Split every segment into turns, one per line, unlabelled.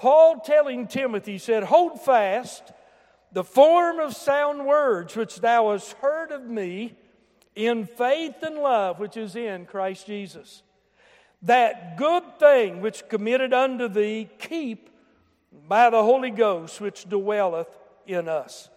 Paul telling Timothy, said, Hold fast the form of sound words which thou hast heard of me in faith and love which is in Christ Jesus. That good thing which committed unto thee, keep by the Holy Ghost which dwelleth in us.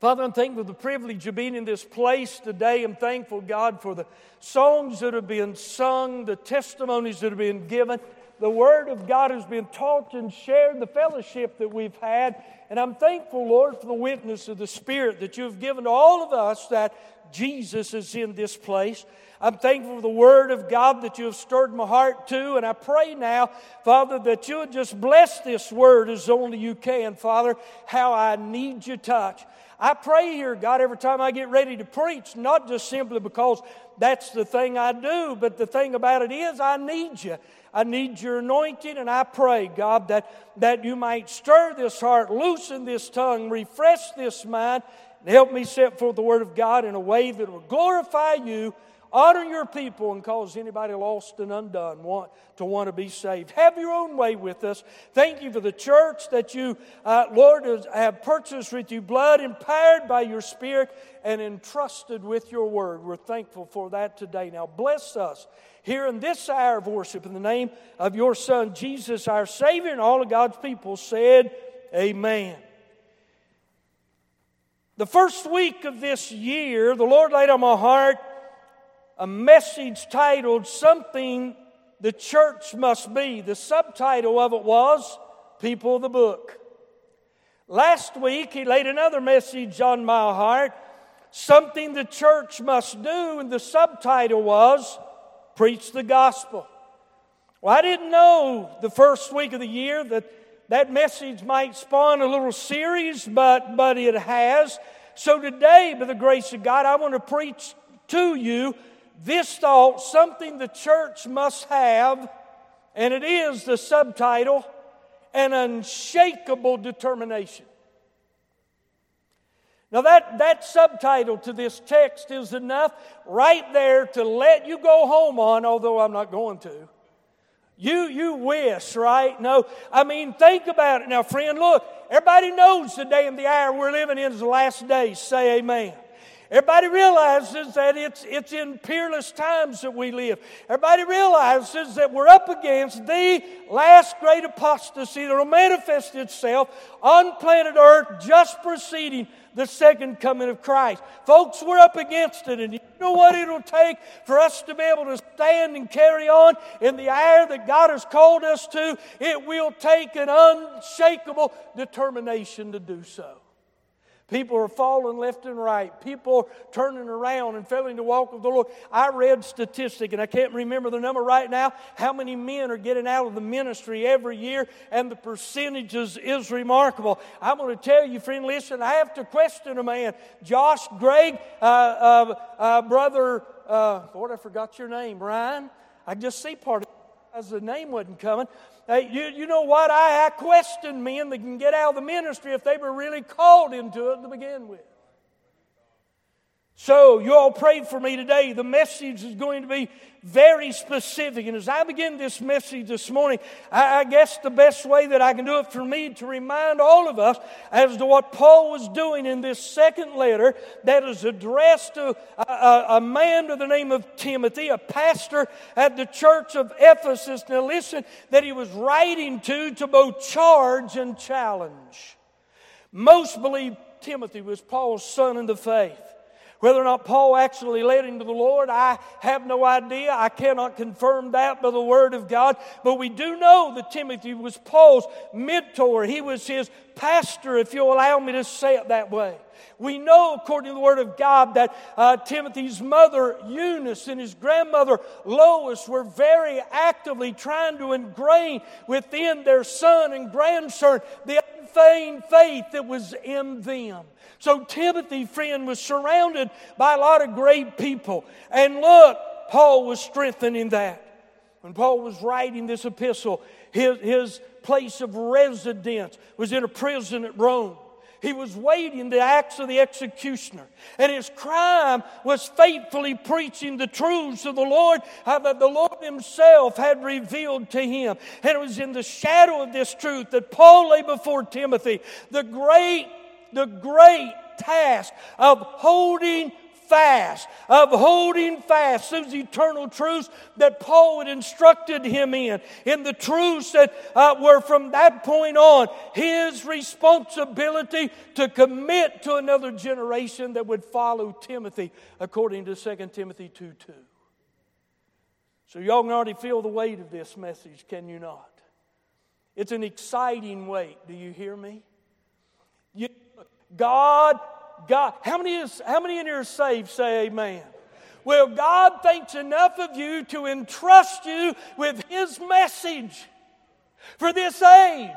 Father, I'm thankful for the privilege of being in this place today. I'm thankful, God, for the songs that have been sung, the testimonies that have been given. The Word of God has been taught and shared, the fellowship that we've had. And I'm thankful, Lord, for the witness of the Spirit that you've given to all of us that Jesus is in this place. I'm thankful for the Word of God that you have stirred my heart to. And I pray now, Father, that you would just bless this Word as only you can, Father, how I need your touch. I pray here, God, every time I get ready to preach, not just simply because that's the thing I do, but the thing about it is I need you. I need your anointing, and I pray, God, that, that you might stir this heart, loosen this tongue, refresh this mind, and help me set forth the Word of God in a way that will glorify you Honor your people and cause anybody lost and undone want to want to be saved. Have your own way with us. Thank you for the church that you, uh, Lord, have purchased with your blood, empowered by your Spirit, and entrusted with your word. We're thankful for that today. Now, bless us here in this hour of worship in the name of your Son, Jesus, our Savior, and all of God's people said, Amen. The first week of this year, the Lord laid on my heart a message titled Something the Church Must Be. The subtitle of it was People of the Book. Last week, he laid another message on my heart Something the church must do, and the subtitle was Preach the Gospel. Well, I didn't know the first week of the year that that message might spawn a little series, but, but it has. So today, by the grace of God, I want to preach to you this thought, something the church must have, and it is the subtitle, an unshakable determination. Now, that, that subtitle to this text is enough right there to let you go home on, although I'm not going to. You, you wish, right? No, I mean, think about it now, friend. Look, everybody knows the day and the hour we're living in is the last days. Say amen. Everybody realizes that it's, it's in peerless times that we live. Everybody realizes that we're up against the last great apostasy that will manifest itself on planet Earth just preceding the second coming of Christ. Folks, we're up against it, and you know what it'll take for us to be able to stand and carry on in the air that God has called us to? It will take an unshakable determination to do so. People are falling left and right. People are turning around and failing to walk with the Lord. I read statistic, and I can't remember the number right now, how many men are getting out of the ministry every year, and the percentages is remarkable. I'm going to tell you, friend, listen, I have to question a man. Josh, Greg, uh, uh, uh, brother, uh, Lord, I forgot your name, Ryan. I just see part of as the name wasn't coming. Hey, you, you know what? I, I question men that can get out of the ministry if they were really called into it to begin with. So, you all prayed for me today. The message is going to be very specific. And as I begin this message this morning, I, I, guess the best way that I can do it for me to remind all of us as to what Paul was doing in this second letter that is addressed to a, a, a man by the name of Timothy, a pastor at the church of Ephesus. Now, listen, that he was writing to to both charge and challenge. Most believe Timothy was Paul's son in the faith. Whether or not Paul actually led him to the Lord, I have no idea. I cannot confirm that by the Word of God. But we do know that Timothy was Paul's mentor. He was his pastor, if you'll allow me to say it that way. We know, according to the Word of God, that uh, Timothy's mother, Eunice, and his grandmother, Lois, were very actively trying to ingrain within their son and grandson the faith that was in them. So Timothy, friend, was surrounded by a lot of great people. And look, Paul was strengthening that. When Paul was writing this epistle, his, his place of residence was in a prison at Rome. He was waiting the acts of the executioner. And his crime was faithfully preaching the truths of the Lord uh, that the Lord himself had revealed to him. And it was in the shadow of this truth that Paul lay before Timothy the great, the great task of holding fast, of holding fast those eternal truths that Paul had instructed him in, in the truths that uh, were from that point on his responsibility to commit to another generation that would follow Timothy, according to 2 Timothy 2 2. So, y'all can already feel the weight of this message, can you not? It's an exciting weight. Do you hear me? You, God God, how many, is, how many in here are saved say amen? Well, God thinks enough of you to entrust you with His message for this age,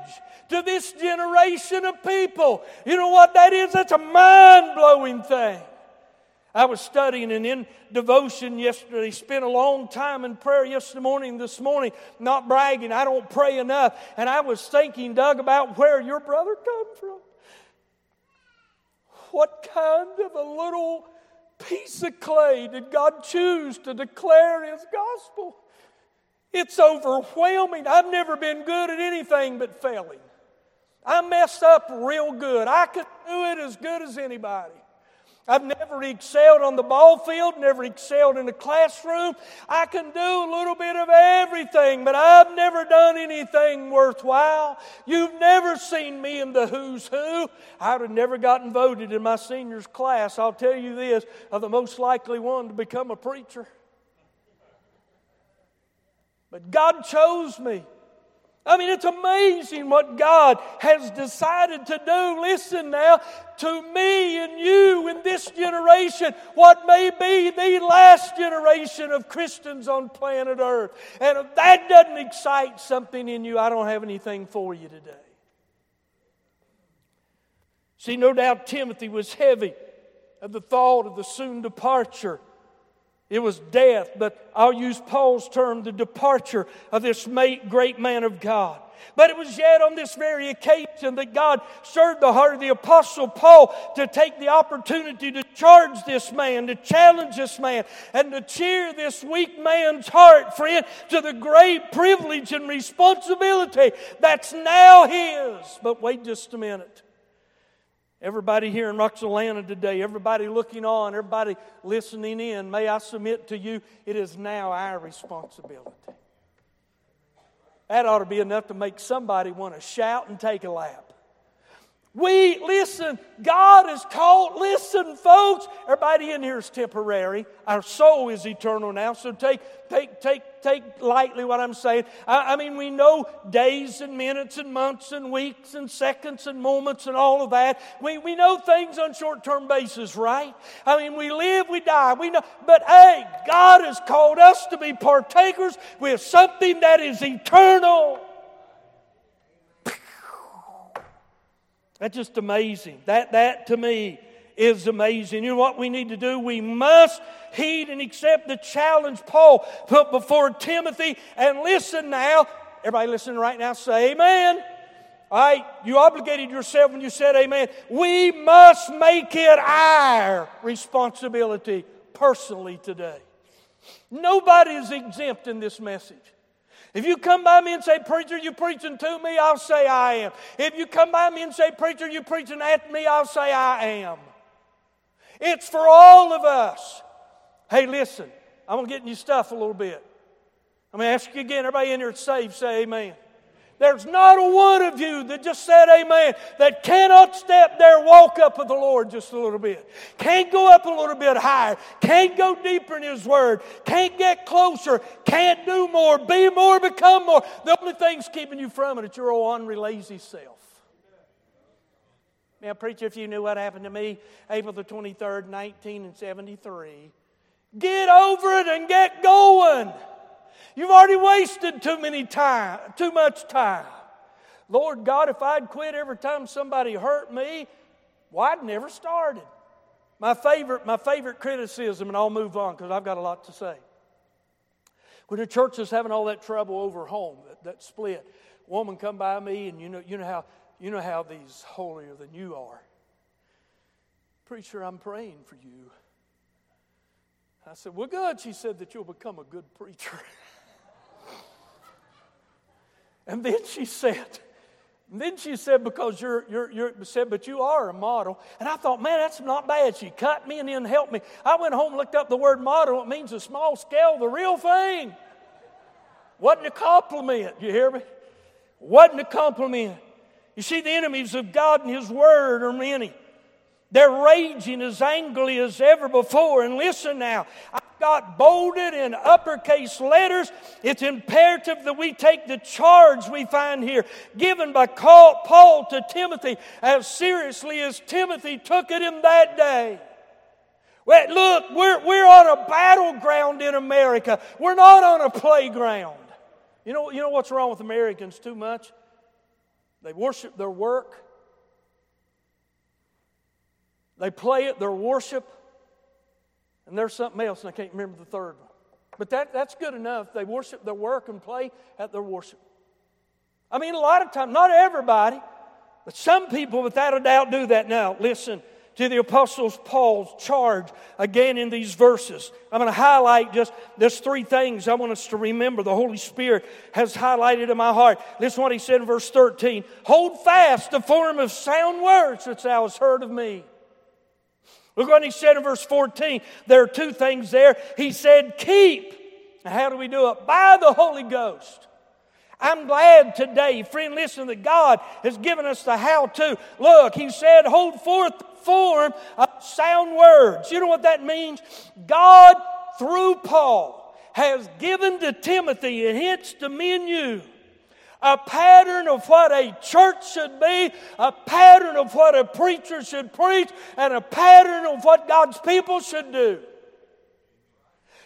to this generation of people. You know what that is? That's a mind blowing thing. I was studying and in devotion yesterday, spent a long time in prayer yesterday morning, this morning, not bragging, I don't pray enough. And I was thinking, Doug, about where your brother come from what kind of a little piece of clay did God choose to declare His gospel? It's overwhelming. I've never been good at anything but failing. I mess up real good. I could do it as good as anybody. I've never excelled on the ball field, never excelled in the classroom. I can do a little bit of everything, but I've never done anything worthwhile. You've never seen me in the who's who. I'd have never gotten voted in my seniors class. I'll tell you this of the most likely one to become a preacher. But God chose me. I mean, it's amazing what God has decided to do. Listen now, to me and you in this generation, what may be the last generation of Christians on planet Earth. And if that doesn't excite something in you, I don't have anything for you today. See, no doubt Timothy was heavy at the thought of the soon departure it was death, but I'll use Paul's term, the departure of this great man of God. But it was yet on this very occasion that God stirred the heart of the Apostle Paul to take the opportunity to charge this man, to challenge this man, and to cheer this weak man's heart, friend, to the great privilege and responsibility that's now his. But wait just a minute. Everybody here in Roxalana today, everybody looking on, everybody listening in, may I submit to you, it is now our responsibility. That ought to be enough to make somebody want to shout and take a lap. We, listen, God is called, listen, folks, everybody in here is temporary. Our soul is eternal now, so take, take, take, take lightly what I'm saying. I, I mean, we know days and minutes and months and weeks and seconds and moments and all of that. We, we know things on short term basis, right? I mean, we live, we die, we know. But hey, God has called us to be partakers with something that is eternal. That's just amazing. That, that to me is amazing. You know what we need to do? We must heed and accept the challenge Paul put before Timothy. And listen now. Everybody listening right now. Say amen. All right, you obligated yourself when you said amen. We must make it our responsibility personally today. Nobody is exempt in this message. If you come by me and say, Preacher, you preaching to me, I'll say I am. If you come by me and say, Preacher, you preaching at me, I'll say I am. It's for all of us. Hey, listen, I'm going to get in your stuff a little bit. I'm going to ask you again, everybody in here saved, say amen. There's not a one of you that just said amen that cannot step there, walk up with the Lord just a little bit. Can't go up a little bit higher. Can't go deeper in His Word. Can't get closer. Can't do more. Be more, become more. The only thing's keeping you from it is your old lazy self. Now, preacher, if you knew what happened to me April the 23rd, 1973, get over it and get going. You've already wasted too many time, too much time. Lord God, if I'd quit every time somebody hurt me, well, I'd never started. My favorite, my favorite criticism, and I'll move on because I've got a lot to say. When the church was having all that trouble over home, that, that split, woman come by me, and you know, you know how you know how these holier than you are. Preacher, I'm praying for you. I said, Well, good. She said that you'll become a good preacher. and then she said, and then she said, because you're, you're, you're, said, but you are a model. And I thought, man, that's not bad. She cut me and then helped me. I went home and looked up the word model. It means a small scale, the real thing. Wasn't a compliment. You hear me? Wasn't a compliment. You see, the enemies of God and His Word are many. They're raging as angrily as ever before. And listen now, got bolded in uppercase letters. It's imperative that we take the charge we find here, given by Paul to Timothy, as seriously as Timothy took it in that day. Well, look, we're, we're on a battleground in America. We're not on a playground. You know, you know what's wrong with Americans too much? They worship their work. They play at their worship. And there's something else, and I can't remember the third one. But that, that's good enough. They worship their work and play at their worship. I mean, a lot of times, not everybody, but some people without a doubt do that now. Listen to the Apostles Paul's charge again in these verses. I'm going to highlight just there's three things I want us to remember. The Holy Spirit has highlighted in my heart. Listen what he said in verse 13. Hold fast the form of sound words which thou hast heard of me. Look what he said in verse 14. There are two things there. He said, Keep. Now, how do we do it? By the Holy Ghost. I'm glad today, friend, listen, that God has given us the how to. Look, He said, Hold forth form of sound words. You know what that means? God, through Paul, has given to Timothy, and hence to me and you, a pattern of what a church should be, a pattern of what a preacher should preach, and a pattern of what God's people should do.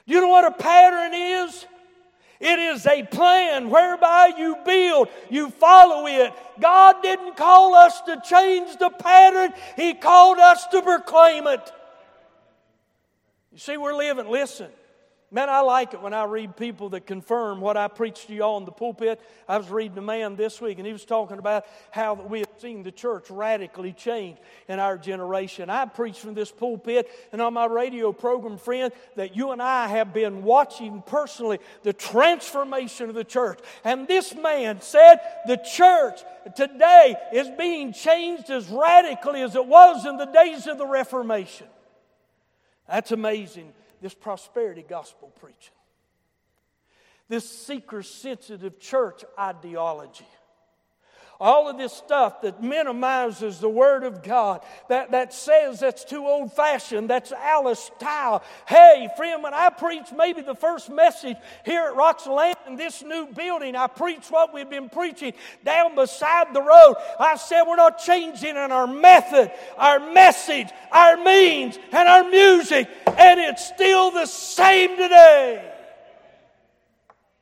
Do you know what a pattern is? It is a plan whereby you build, you follow it. God didn't call us to change the pattern, He called us to proclaim it. You see, we're living, listen, Man, I like it when I read people that confirm what I preached to y'all in the pulpit. I was reading a man this week, and he was talking about how we have seen the church radically change in our generation. I preached from this pulpit and on my radio program, friend, that you and I have been watching personally the transformation of the church. And this man said the church today is being changed as radically as it was in the days of the Reformation. That's amazing this prosperity gospel preaching, this seeker sensitive church ideology. All of this stuff that minimizes the Word of God, that, that says that's too old fashioned, that's Alice style. Hey, friend, when I preach maybe the first message here at Roxalana in this new building, I preach what we've been preaching down beside the road. I said we're not changing in our method, our message, our means, and our music, and it's still the same today.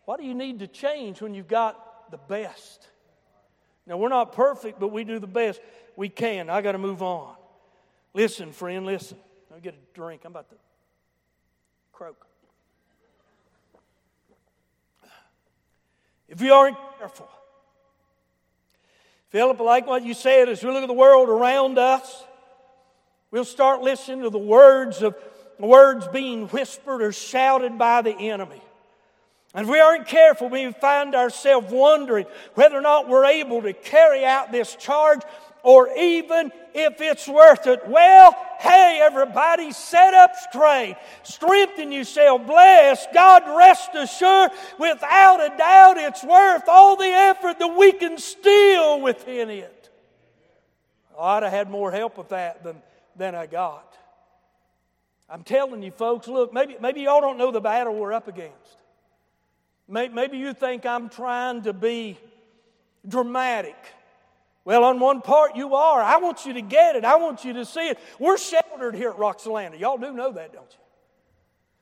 What do you need to change when you've got the best? Now, we're not perfect, but we do the best we can. I got to move on. Listen, friend, listen. Let me get a drink. I'm about to croak. If we aren't careful, Philip, like what you said, as we look at the world around us, we'll start listening to the words of words being whispered or shouted by the enemy. And if we aren't careful, we find ourselves wondering whether or not we're able to carry out this charge or even if it's worth it. Well, hey, everybody, set up straight. Strengthen yourself. Bless. God, rest assured, without a doubt, it's worth all the effort that we can steal within it. I'd have had more help with that than, than I got. I'm telling you, folks, look, maybe, maybe y'all don't know the battle we're up against. Maybe you think I'm trying to be dramatic. Well, on one part, you are. I want you to get it. I want you to see it. We're sheltered here at Roxalana. Y'all do know that, don't you?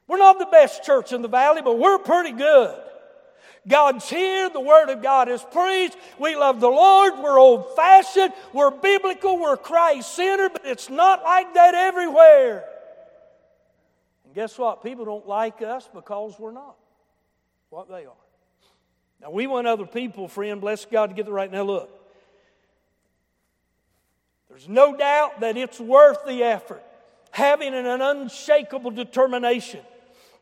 We're not the best church in the valley, but we're pretty good. God's here. The Word of God is preached. We love the Lord. We're old fashioned. We're biblical. We're Christ centered, but it's not like that everywhere. And guess what? People don't like us because we're not what they are. Now, we want other people, friend, bless God, to get the right. Now, look. There's no doubt that it's worth the effort, having an unshakable determination.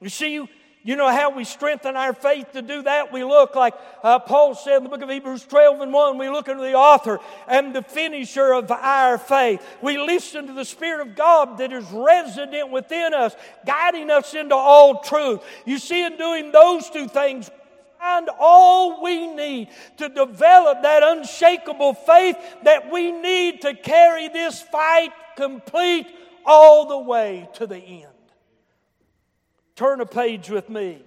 You see, you know how we strengthen our faith to do that? We look like uh, Paul said in the book of Hebrews 12 and 1, we look into the author and the finisher of our faith. We listen to the Spirit of God that is resident within us, guiding us into all truth. You see, in doing those two things, find all we need to develop that unshakable faith that we need to carry this fight complete all the way to the end. Turn a page with me.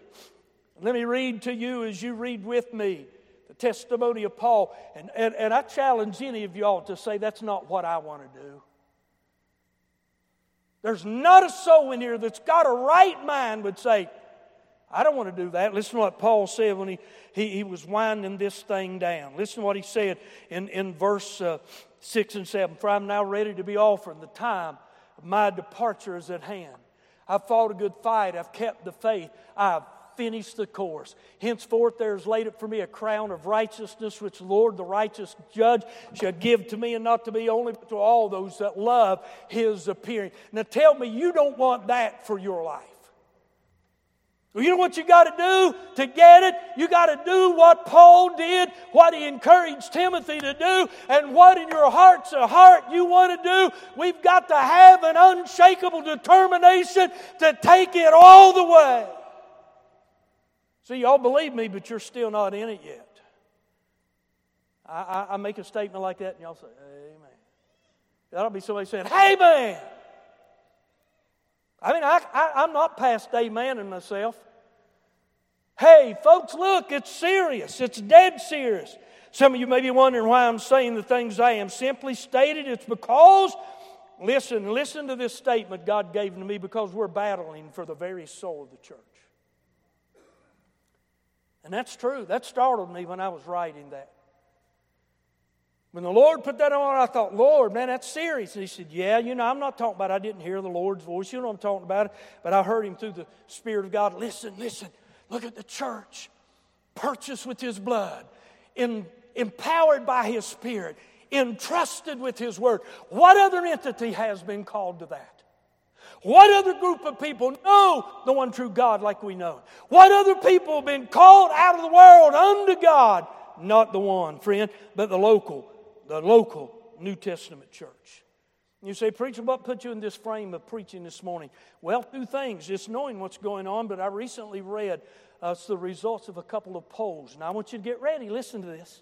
Let me read to you as you read with me the testimony of Paul. And, and, and I challenge any of y'all to say, that's not what I want to do. There's not a soul in here that's got a right mind would say, I don't want to do that. Listen to what Paul said when he, he, he was winding this thing down. Listen to what he said in, in verse uh, 6 and 7. For I'm now ready to be offered. The time of my departure is at hand. I've fought a good fight. I've kept the faith. I've finished the course. Henceforth, there is laid up for me a crown of righteousness, which the Lord, the righteous judge, shall give to me, and not to me only, but to all those that love his appearing. Now, tell me, you don't want that for your life. You know what you got to do to get it? You got to do what Paul did, what he encouraged Timothy to do, and what in your heart's a heart you want to do. We've got to have an unshakable determination to take it all the way. See, y'all believe me, but you're still not in it yet. I, I, I make a statement like that, and y'all say, Amen. That'll be somebody saying, Hey, man. I mean, I, I, am not past amen in myself. Hey, folks, look, it's serious. It's dead serious. Some of you may be wondering why I'm saying the things I am. Simply stated, it's because, listen, listen to this statement God gave to me because we're battling for the very soul of the church. And that's true. That startled me when I was writing that. When the Lord put that on, I thought, Lord, man, that's serious. And he said, Yeah, you know, I'm not talking about I didn't hear the Lord's voice. You know I'm talking about. But I heard him through the Spirit of God. Listen, listen. Look at the church, purchased with his blood, in, empowered by his Spirit, entrusted with his word. What other entity has been called to that? What other group of people know the one true God like we know? What other people have been called out of the world unto God? Not the one, friend, but the local the local New Testament church. You say, Preacher, what put you in this frame of preaching this morning? Well, two things. Just knowing what's going on, but I recently read uh, the results of a couple of polls. Now, I want you to get ready. Listen to this.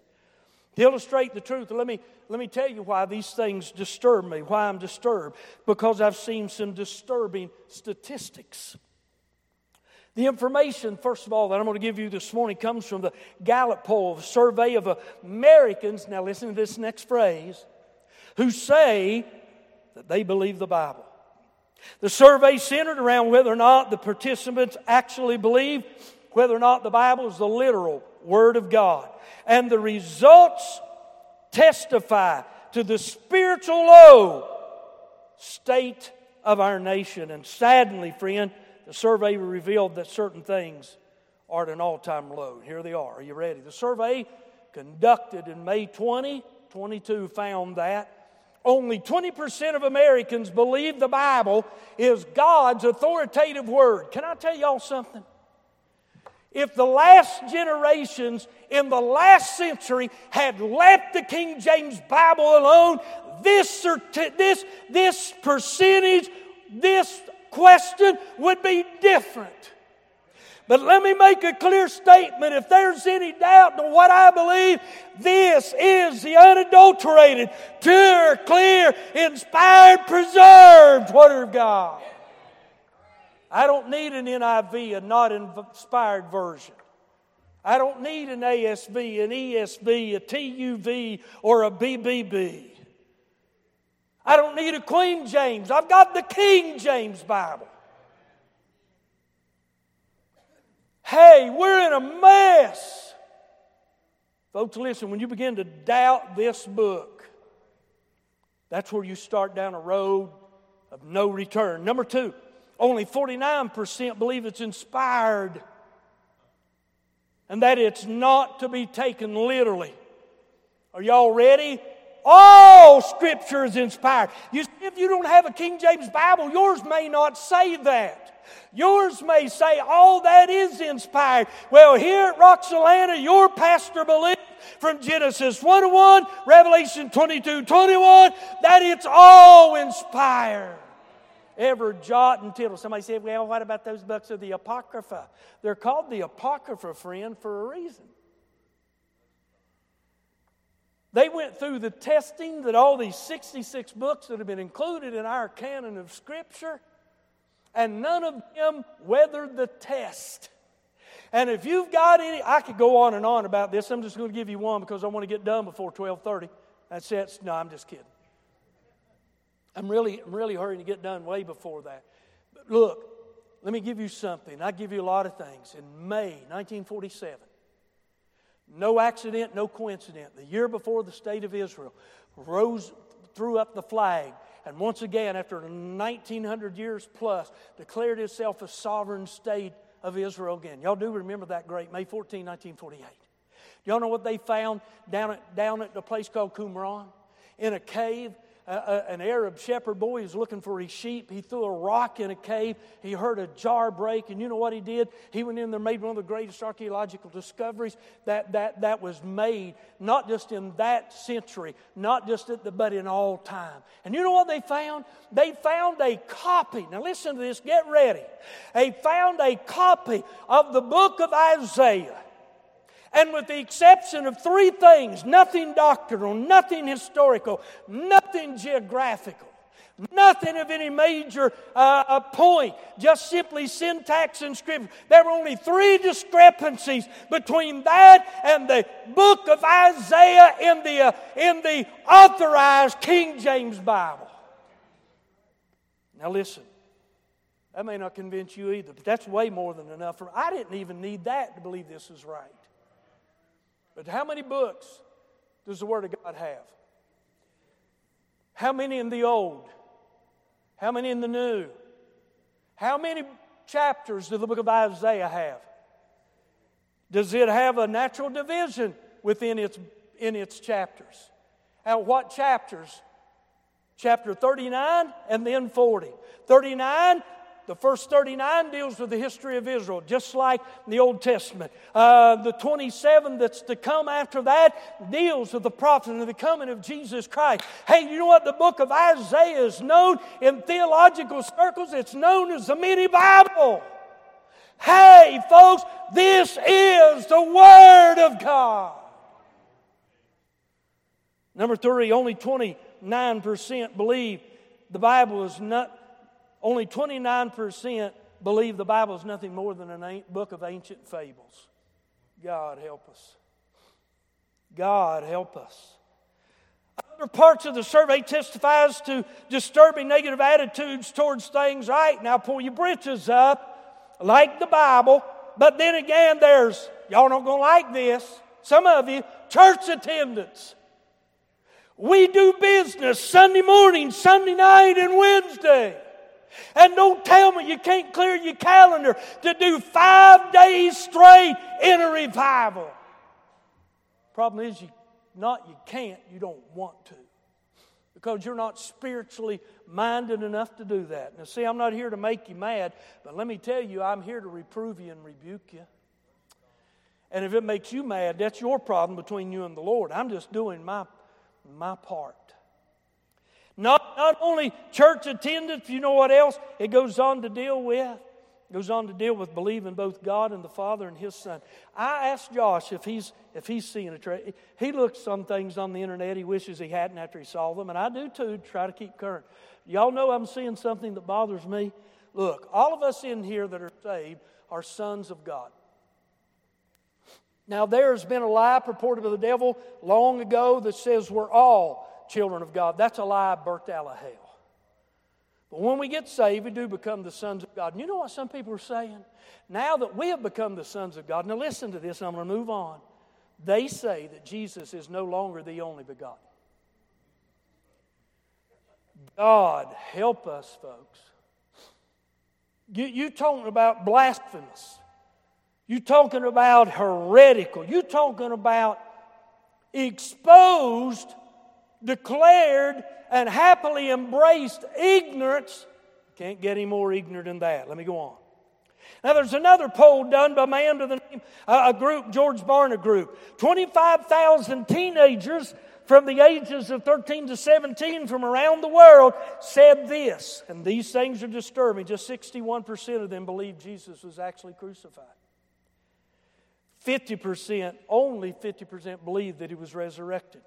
To illustrate the truth, let me, let me tell you why these things disturb me, why I'm disturbed. Because I've seen some disturbing statistics. The information, first of all, that I'm going to give you this morning comes from the Gallup poll, a survey of Americans. Now, listen to this next phrase who say that they believe the Bible. The survey centered around whether or not the participants actually believe whether or not the Bible is the literal Word of God. And the results testify to the spiritual low state of our nation. And sadly, friend, the survey revealed that certain things are at an all time low. Here they are. Are you ready? The survey conducted in May 2022 found that only 20% of Americans believe the Bible is God's authoritative word. Can I tell y'all something? If the last generations in the last century had left the King James Bible alone, this, this, this percentage, this question would be different. But let me make a clear statement. If there's any doubt in what I believe, this is the unadulterated, pure, clear, inspired, preserved Word of God. I don't need an NIV, a not inspired version. I don't need an ASV, an ESV, a TUV, or a BBB. I don't need a Queen James. I've got the King James Bible. Hey, we're in a mess. Folks, listen, when you begin to doubt this book, that's where you start down a road of no return. Number two, only 49% believe it's inspired and that it's not to be taken literally. Are y'all ready? All Scripture is inspired. You see, if you don't have a King James Bible, yours may not say that. Yours may say all that is inspired. Well, here at Roxalana, your pastor believes from Genesis 1 1, Revelation 22 21, that it's all inspired. Every jot and tittle. Somebody said, well, what about those books of the Apocrypha? They're called the Apocrypha, friend, for a reason. They went through the testing that all these 66 books that have been included in our canon of Scripture, and none of them weathered the test. And if you've got any, I could go on and on about this. I'm just going to give you one because I want to get done before 12:30. That's it. No, I'm just kidding. I'm really, I'm really hurrying to get done way before that. But look, let me give you something. I give you a lot of things. In May 1947, no accident, no coincidence. The year before the state of Israel rose, threw up the flag, and once again, after 1900 years plus, declared itself a sovereign state of Israel again. Y'all do remember that great May 14, 1948. Y'all know what they found down at, down at the place called Qumran? In a cave, uh, an Arab shepherd boy was looking for his sheep. He threw a rock in a cave. He heard a jar break, and you know what he did? He went in there, made one of the greatest archaeological discoveries that, that, that was made, not just in that century, not just at the, but in all time. And you know what they found? They found a copy. Now listen to this, get ready. They found a copy of the book of Isaiah. And with the exception of three things nothing doctrinal, nothing historical, nothing geographical, nothing of any major uh, point, just simply syntax and scripture. There were only three discrepancies between that and the book of Isaiah in the, uh, in the authorized King James Bible. Now, listen. That may not convince you either, but that's way more than enough. For I didn't even need that to believe this is right. But how many books does the Word of God have? How many in the Old? How many in the New? How many chapters does the book of Isaiah have? Does it have a natural division within its, in its chapters? At what chapters? Chapter 39 and then 40. 39 the first 39 deals with the history of Israel, just like the Old Testament. Uh, the 27 that's to come after that deals with the prophet and the coming of Jesus Christ. Hey, you know what the book of Isaiah is known in theological circles? It's known as the mini Bible. Hey, folks, this is the Word of God. Number three, only 29% believe the Bible is not only 29% believe the Bible is nothing more than a book of ancient fables. God help us. God help us. Other parts of the survey testifies to disturbing negative attitudes towards things. Right now, pull your britches up, like the Bible. But then again, there's y'all not gonna like this. Some of you church attendance. We do business Sunday morning, Sunday night, and Wednesday. And don't tell me you can't clear your calendar to do five days straight in a revival. Problem is, you not you can't, you don't want to. Because you're not spiritually minded enough to do that. Now, see, I'm not here to make you mad, but let me tell you, I'm here to reprove you and rebuke you. And if it makes you mad, that's your problem between you and the Lord. I'm just doing my, my part. Not, not only church attendance, you know what else it goes on to deal with? It goes on to deal with believing both God and the Father and His Son. I asked Josh if he's if he's seeing a trade. He looks some things on the internet he wishes he hadn't after he saw them, and I do too. To try to keep current. Y'all know I'm seeing something that bothers me. Look, all of us in here that are saved are sons of God. Now, there's been a lie purported by the devil long ago that says we're all children of God. That's a lie birthed out of hell. But when we get saved, we do become the sons of God. And you know what some people are saying? Now that we have become the sons of God, now listen to this, I'm going to move on. They say that Jesus is no longer the only begotten. God help us, folks. You, you talking about blasphemous. You talking about heretical. You talking about exposed declared and happily embraced ignorance. Can't get any more ignorant than that. Let me go on. Now, there's another poll done by a man to the name, uh, a group, George Barna Group. 25,000 teenagers from the ages of 13 to 17 from around the world said this, and these things are disturbing. Just 61% of them believe Jesus was actually crucified. 50%, only 50% believe that he was resurrected.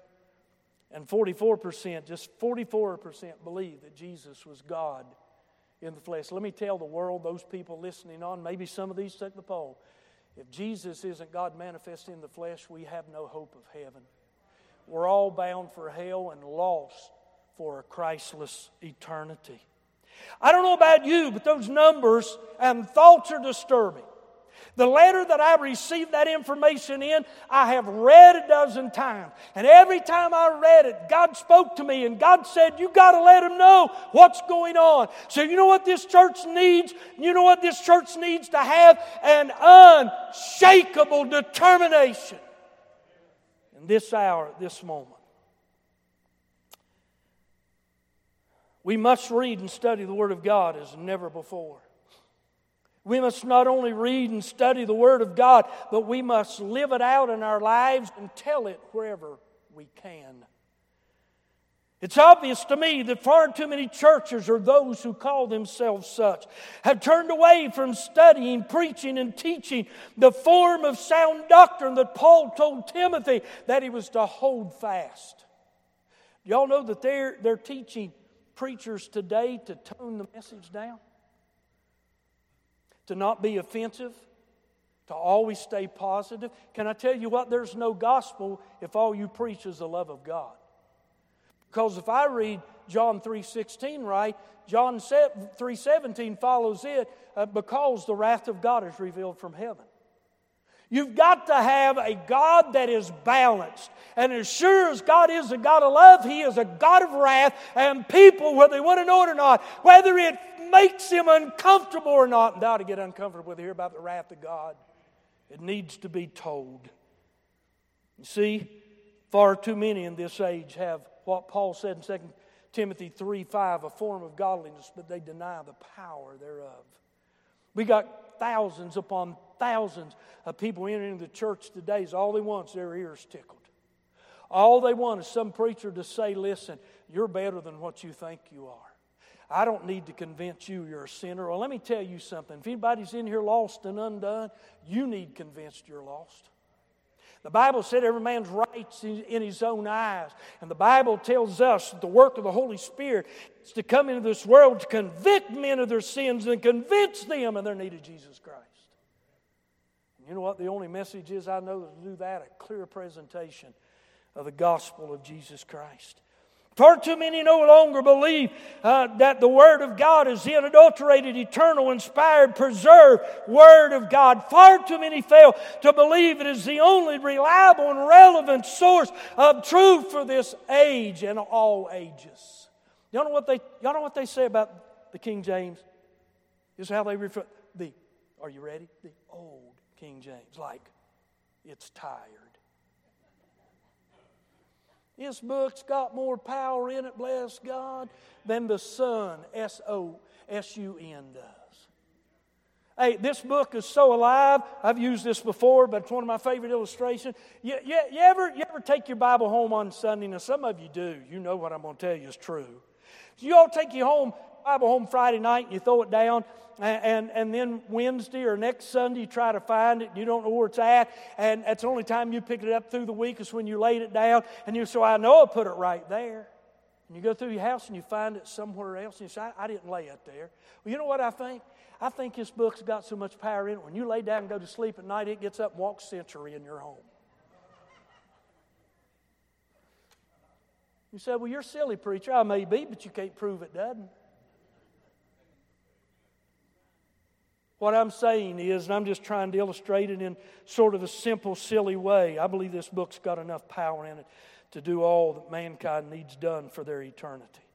And 44%, just 44% believe that Jesus was God in the flesh. Let me tell the world, those people listening on, maybe some of these took the poll. If Jesus isn't God manifest in the flesh, we have no hope of heaven. We're all bound for hell and lost for a Christless eternity. I don't know about you, but those numbers and thoughts are disturbing. The letter that I received that information in, I have read a dozen times. And every time I read it, God spoke to me and God said, You got to let them know what's going on. So, you know what this church needs? You know what this church needs to have? An unshakable determination in this hour, this moment. We must read and study the Word of God as never before. We must not only read and study the Word of God, but we must live it out in our lives and tell it wherever we can. It's obvious to me that far too many churches, or those who call themselves such, have turned away from studying, preaching, and teaching the form of sound doctrine that Paul told Timothy that he was to hold fast. Y'all know that they're, they're teaching preachers today to tone the message down? To not be offensive, to always stay positive. Can I tell you what? There's no gospel if all you preach is the love of God. Because if I read John 3:16 right, John 3:17 follows it uh, because the wrath of God is revealed from heaven. You've got to have a God that is balanced. And as sure as God is a God of love, He is a God of wrath. And people, whether they want to know it or not, whether it makes him uncomfortable or not, and ought to get uncomfortable with hear about the wrath of God, it needs to be told. You see, far too many in this age have what Paul said in 2 Timothy 3 5, a form of godliness, but they deny the power thereof. We got thousands upon thousands of people entering the church today. Is all they want is their ears tickled. All they want is some preacher to say, listen, you're better than what you think you are. I don't need to convince you you're a sinner. Well, let me tell you something. If anybody's in here lost and undone, you need convinced you're lost. The Bible said every man's right in his own eyes. And the Bible tells us that the work of the Holy Spirit is to come into this world to convict men of their sins and convince them of their need of Jesus Christ. And You know what the only message is I know to do that? A clear presentation of the gospel of Jesus Christ. Far too many no longer believe uh, that the Word of God is the unadulterated, eternal, inspired, preserved Word of God. Far too many fail to believe it is the only reliable and relevant source of truth for this age and all ages. Y'all know what they, y'all know what they say about the King James? This is how they refer the, are you ready? The old King James, like it's tired. This book's got more power in it, bless God, than the sun, S O S U N, does. Hey, this book is so alive. I've used this before, but it's one of my favorite illustrations. You, you, you, ever, you ever take your Bible home on Sunday? Now, some of you do. You know what I'm going to tell you is true. You all take you home Bible home Friday night and you throw it down, and, and, then Wednesday or next Sunday you try to find it and you don't know where it's at, and that's the only time you pick it up through the week is when you laid it down, and you say, I know I put it right there. And you go through your house and you find it somewhere else, and you say, I, I didn't lay it there. Well, you know what I think? I think this book's got so much power in it. When you lay down and go to sleep at night, it gets up and walks century in your home. You say, Well, you're silly, preacher. I may be, but you can't prove it doesn't. What I'm saying is, and I'm just trying to illustrate it in sort of a simple, silly way, I believe this book's got enough power in it to do all that mankind needs done for their eternity.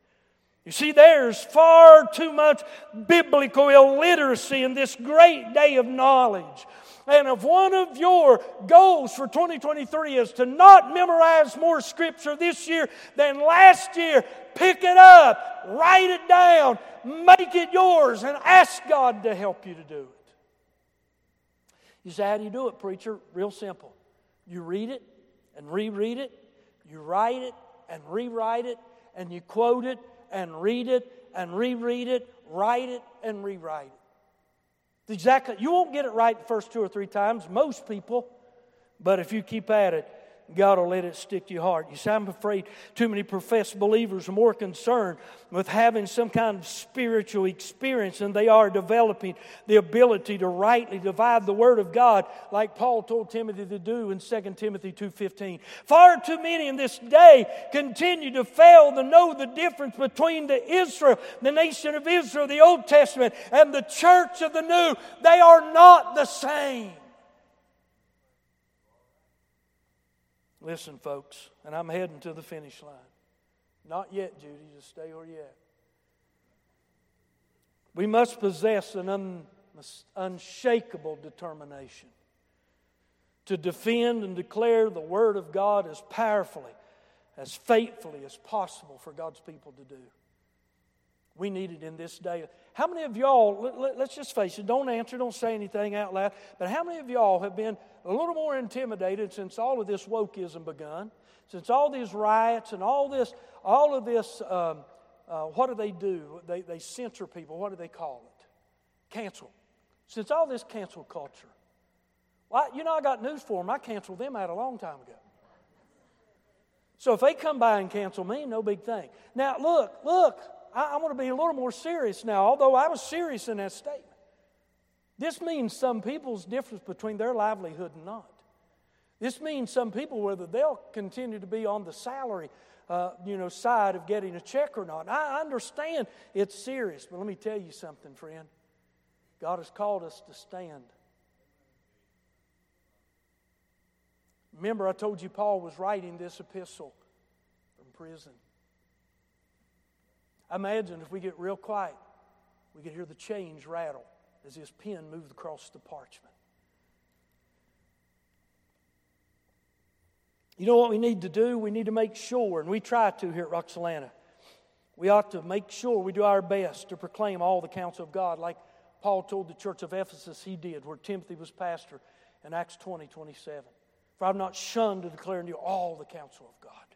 You see, there's far too much biblical illiteracy in this great day of knowledge. And if one of your goals for 2023 is to not memorize more scripture this year than last year, pick it up, write it down, make it yours, and ask God to help you to do it. You say, How do you do it, preacher? Real simple. You read it and reread it, you write it and rewrite it, and you quote it and read it and reread it, write it and rewrite it. Exactly. You won't get it right the first two or three times, most people, but if you keep at it, God will let it stick to your heart. You see, I'm afraid too many professed believers are more concerned with having some kind of spiritual experience than they are developing the ability to rightly divide the Word of God, like Paul told Timothy to do in 2 Timothy 2.15. Far too many in this day continue to fail to know the difference between the Israel, the nation of Israel, the Old Testament, and the church of the New. They are not the same. Listen, folks, and I'm heading to the finish line. Not yet, Judy, just stay you at. We must possess an un- unshakable determination to defend and declare the Word of God as powerfully, as faithfully as possible for God's people to do. We need it in this day. How many of y'all, let, us just face it, don't answer, don't say anything out loud, but how many of y'all have been a little more intimidated since all of this wokeism begun, since all these riots and all this, all of this, um, uh, what do they do? They, they censor people. What do they call it? Cancel. Since all this cancel culture. Well, you know, I got news for them. I canceled them out a long time ago. So if they come by and cancel me, no big thing. Now, look, look, I, I want to be a little more serious now, although I was serious in that statement. This means some people's difference between their livelihood and not. This means some people whether they'll continue to be on the salary, uh, you know, side of getting a check or not. I understand it's serious, but let me tell you something, friend. God has called us to stand. Remember, I told you Paul was writing this epistle from prison. Imagine if we get real quiet, we could hear the chains rattle as his pen moved across the parchment. You know what we need to do? We need to make sure, and we try to here at Roxalana, we ought to make sure we do our best to proclaim all the counsel of God, like Paul told the church of Ephesus he did, where Timothy was pastor in Acts 20 27. For I've not shunned to declare unto you all the counsel of God.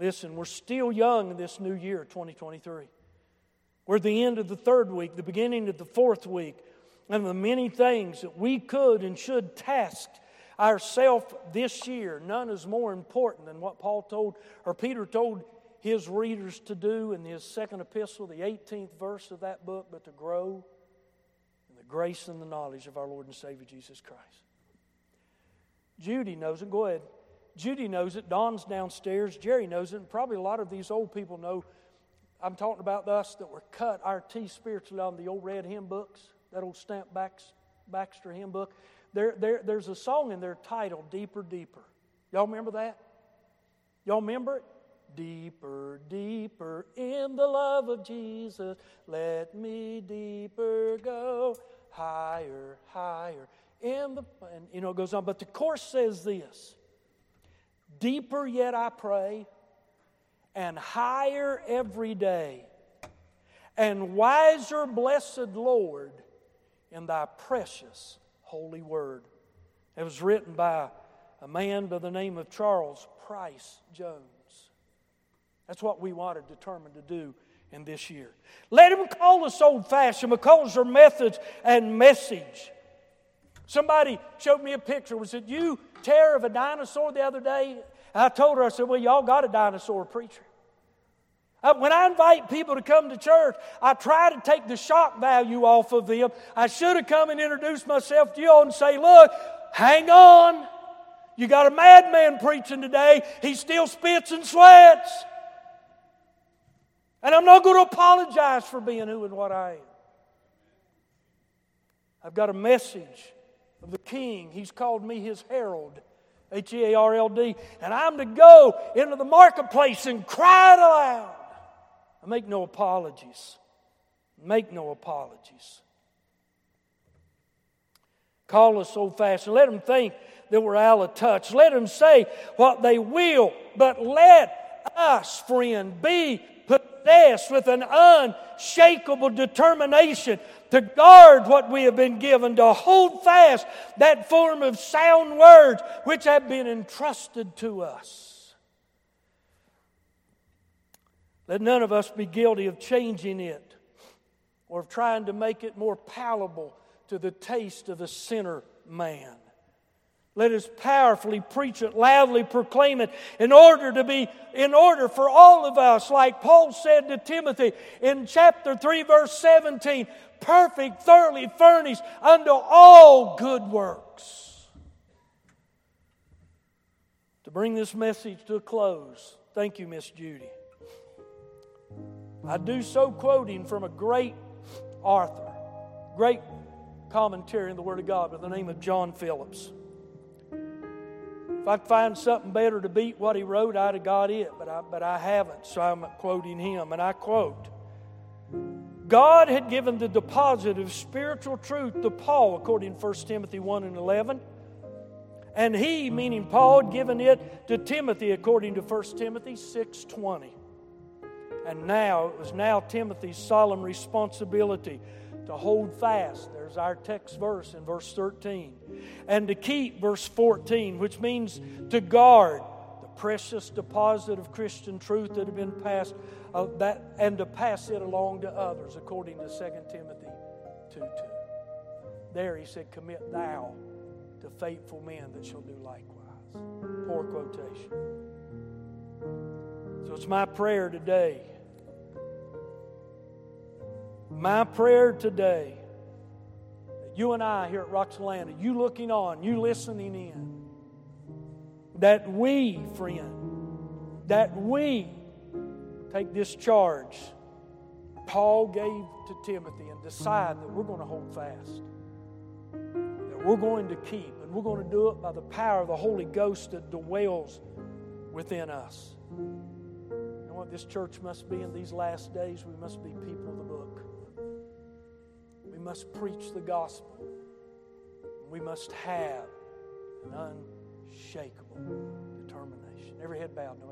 Listen, we're still young in this new year, 2023. We're at the end of the third week, the beginning of the fourth week, and the many things that we could and should task ourselves this year. None is more important than what Paul told, or Peter told his readers to do in his second epistle, the 18th verse of that book, but to grow in the grace and the knowledge of our Lord and Savior Jesus Christ. Judy knows it. Go ahead. Judy knows it. Don's downstairs. Jerry knows it. And probably a lot of these old people know I'm talking about us that were cut our teeth spiritually on the old red hymn books, that old Stamps-Baxter hymn book. There, there, there's a song in there titled Deeper, Deeper. Y'all remember that? Y'all remember it? Deeper, deeper in the love of Jesus, let me deeper go, higher, higher in the, and you know, it goes on. But the course says this Deeper yet I pray and higher every day, and wiser, blessed Lord, in thy precious holy word. It was written by a man by the name of Charles Price Jones. That's what we want to determine to do in this year. Let him call us old fashioned because their methods and message. Somebody showed me a picture. Was it you, Tara, of a dinosaur the other day? I told her, I said, Well, y'all got a dinosaur preacher. Uh, when I invite people to come to church, I try to take the shock value off of them. I should have come and introduced myself to you all and say, Look, hang on. You got a madman preaching today. He still spits and sweats. And I'm not going to apologize for being who and what I am. I've got a message of the King. He's called me his herald. H E A R L D. And I'm to go into the marketplace and cry it aloud. I Make no apologies. Make no apologies. Call us old fashioned. Let them think that we're out of touch. Let them say what they will, but let us, friend, be possessed with an unshakable determination to guard what we have been given, to hold fast that form of sound words which have been entrusted to us. Let none of us be guilty of changing it or of trying to make it more palatable to the taste of a sinner man. Let us powerfully preach it, loudly proclaim it, in order to be, in order for all of us, like Paul said to Timothy in chapter 3, verse 17, perfect, thoroughly furnished unto all good works. To bring this message to a close, thank you, Miss Judy. I do so quoting from a great author, great commentary in the Word of God by the name of John Phillips. If I'd find something better to beat what he wrote, I'd have got it, but I, but I haven't, so I'm quoting him. And I quote God had given the deposit of spiritual truth to Paul, according to 1 Timothy 1 and 11. And he, meaning Paul, had given it to Timothy, according to 1 Timothy 6.20. And now, it was now Timothy's solemn responsibility to hold fast. There's our text verse in verse 13. And to keep, verse 14, which means to guard precious deposit of Christian truth that had been passed, uh, that, and to pass it along to others, according to 2 Timothy 2 2. There he said, Commit thou to faithful men that shall do likewise. Poor quotation. So it's my prayer today my prayer today, you and I here at Roxalana, you looking on, you listening in, that we, friend, that we take this charge Paul gave to Timothy and decide that we're going to hold fast, that we're going to keep, and we're going to do it by the power of the Holy Ghost that dwells within us. And what this church must be in these last days, we must be people of the book We must preach the gospel. We must have an unshakable determination. Every head bowed, no